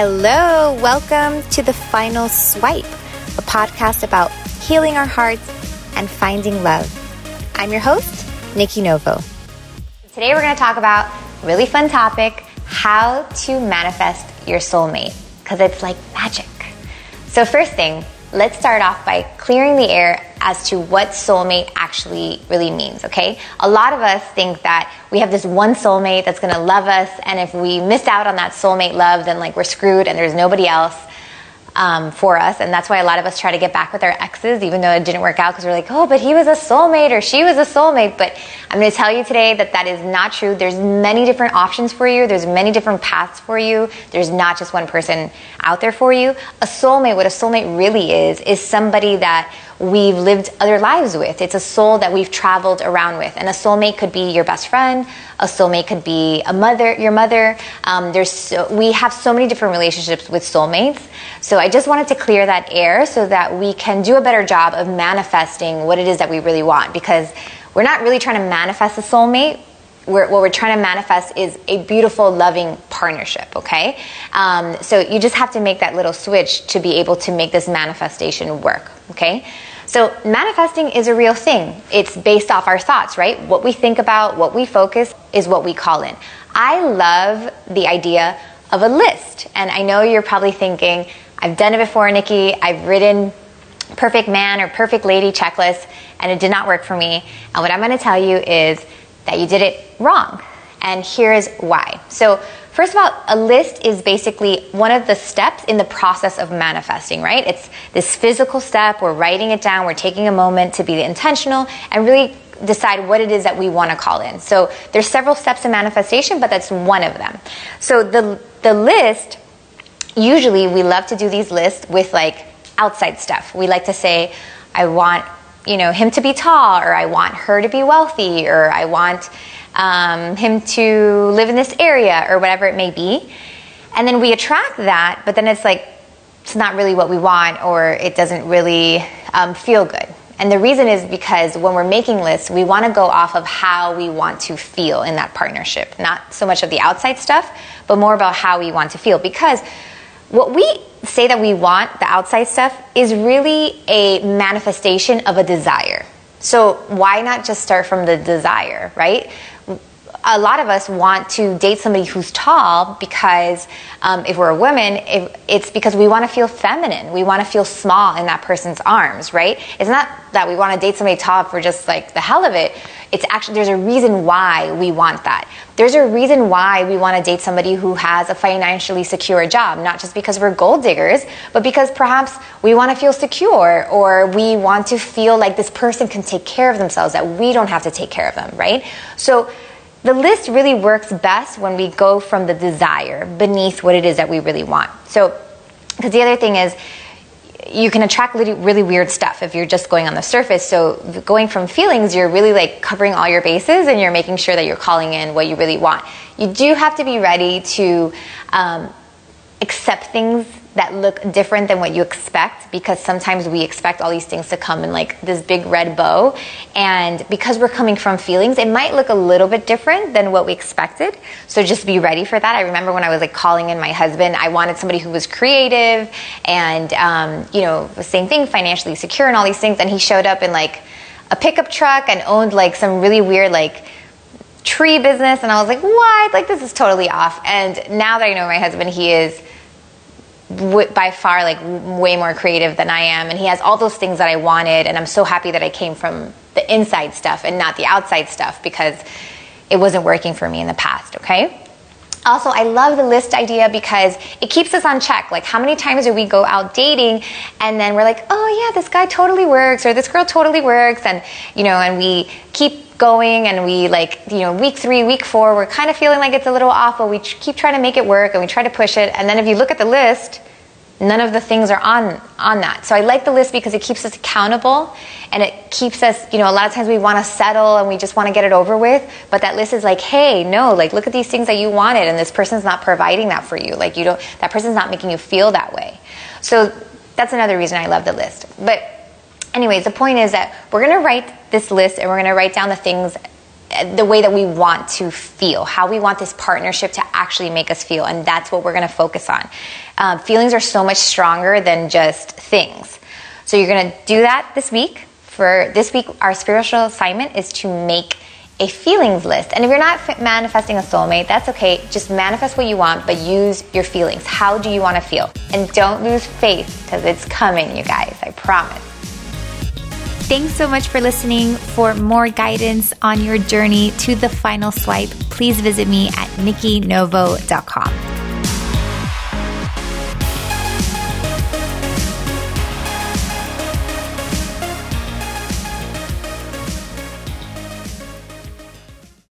Hello, welcome to The Final Swipe, a podcast about healing our hearts and finding love. I'm your host, Nikki Novo. Today we're going to talk about a really fun topic, how to manifest your soulmate, because it's like magic. So first thing, let's start off by clearing the air as to what soulmate actually really means, okay? A lot of us think that we have this one soulmate that's gonna love us, and if we miss out on that soulmate love, then like we're screwed and there's nobody else um, for us. And that's why a lot of us try to get back with our exes, even though it didn't work out, because we're like, oh, but he was a soulmate or she was a soulmate. But I'm going to tell you today that that is not true. There's many different options for you. There's many different paths for you. There's not just one person out there for you. A soulmate, what a soulmate really is, is somebody that we've lived other lives with. It's a soul that we've traveled around with. And a soulmate could be your best friend. A soulmate could be a mother, your mother. Um, there's so, we have so many different relationships with soulmates. So I just wanted to clear that air so that we can do a better job of manifesting what it is that we really want. Because we're not really trying to manifest a soulmate. We're, what we're trying to manifest is a beautiful, loving partnership, okay? Um, so you just have to make that little switch to be able to make this manifestation work, okay? So, manifesting is a real thing. It's based off our thoughts, right? What we think about, what we focus is what we call in. I love the idea of a list. And I know you're probably thinking, I've done it before, Nikki. I've written perfect man or perfect lady checklist, and it did not work for me. And what I'm going to tell you is that you did it wrong. And here's why. So, First of all, a list is basically one of the steps in the process of manifesting, right? It's this physical step. We're writing it down. We're taking a moment to be intentional and really decide what it is that we want to call in. So there's several steps in manifestation, but that's one of them. So the the list usually we love to do these lists with like outside stuff. We like to say I want, you know, him to be tall or I want her to be wealthy or I want um, him to live in this area or whatever it may be. And then we attract that, but then it's like, it's not really what we want or it doesn't really um, feel good. And the reason is because when we're making lists, we want to go off of how we want to feel in that partnership. Not so much of the outside stuff, but more about how we want to feel. Because what we say that we want, the outside stuff, is really a manifestation of a desire. So why not just start from the desire, right? a lot of us want to date somebody who's tall because um, if we're a woman, if, it's because we want to feel feminine. We want to feel small in that person's arms, right? It's not that we want to date somebody tall for just like the hell of it. It's actually, there's a reason why we want that. There's a reason why we want to date somebody who has a financially secure job, not just because we're gold diggers, but because perhaps we want to feel secure or we want to feel like this person can take care of themselves, that we don't have to take care of them, right? So, the list really works best when we go from the desire beneath what it is that we really want. So, because the other thing is, you can attract really, really weird stuff if you're just going on the surface. So, going from feelings, you're really like covering all your bases and you're making sure that you're calling in what you really want. You do have to be ready to um, accept things that look different than what you expect because sometimes we expect all these things to come in like this big red bow. And because we're coming from feelings it might look a little bit different than what we expected. So just be ready for that. I remember when i was like calling in my husband i wanted somebody who was creative and um, you know the same thing financially secure and all these things. And he showed up in like a pickup truck and owned like some really weird like tree business. And i was like what? Like this is totally off. And now that i know my husband he is by far like way more creative than I am and he has all those things that I wanted and I'm so happy that I came from the inside stuff and not the outside stuff because it wasn't working for me in the past, okay? Also, I love the list idea because it keeps us on check. Like, how many times do we go out dating and then we're like, oh, yeah, this guy totally works or this girl totally works, and, you know, and we keep going and we, like, you know, week three, week four, we're kind of feeling like it's a little off, but we keep trying to make it work and we try to push it. And then if you look at the list, none of the things are on on that. So i like the list because it keeps us accountable and it keeps us you know a lot of times we want to settle and we just want to get it over with but that list is like hey no like look at these things that you wanted and this person's not providing that for you. Like you don't that person's not making you feel that way. So that's another reason i love the list. But anyways the point is that we're going to write this list and we're going to write down the things the way that we want to feel, how we want this partnership to actually make us feel. And that's what we're going to focus on. Um, feelings are so much stronger than just things. So you're going to do that this week. For this week, our spiritual assignment is to make a feelings list. And if you're not manifesting a soulmate, that's okay. Just manifest what you want, but use your feelings. How do you want to feel? And don't lose faith because it's coming, you guys. I promise. Thanks so much for listening. For more guidance on your journey to the final swipe, please visit me at nikkinovo.com.